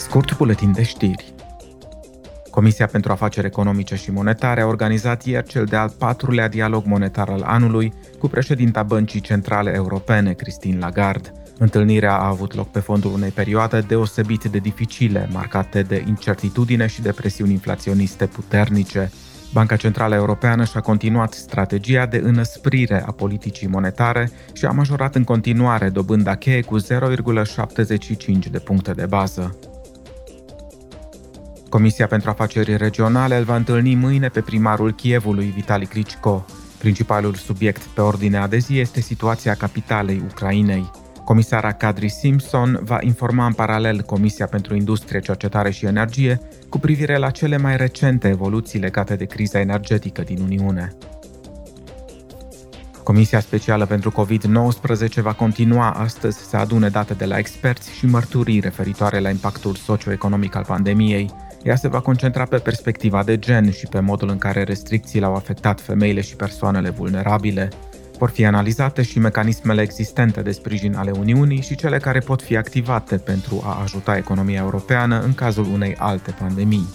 Scurt buletin de știri. Comisia pentru Afaceri Economice și Monetare a organizat ieri cel de-al patrulea dialog monetar al anului cu președinta Băncii Centrale Europene, Christine Lagarde. Întâlnirea a avut loc pe fondul unei perioade deosebit de dificile, marcate de incertitudine și de presiuni inflaționiste puternice. Banca Centrală Europeană și-a continuat strategia de înăsprire a politicii monetare și a majorat în continuare dobânda cheie cu 0,75 de puncte de bază. Comisia pentru Afaceri Regionale îl va întâlni mâine pe primarul Kievului, Vitali Klitschko. Principalul subiect pe ordinea de zi este situația capitalei Ucrainei. Comisara Kadri Simpson va informa în paralel Comisia pentru Industrie, Cercetare și Energie cu privire la cele mai recente evoluții legate de criza energetică din Uniune. Comisia Specială pentru COVID-19 va continua astăzi să adune date de la experți și mărturii referitoare la impactul socioeconomic al pandemiei. Ea se va concentra pe perspectiva de gen și pe modul în care restricțiile au afectat femeile și persoanele vulnerabile. Vor fi analizate și mecanismele existente de sprijin ale Uniunii și cele care pot fi activate pentru a ajuta economia europeană în cazul unei alte pandemii.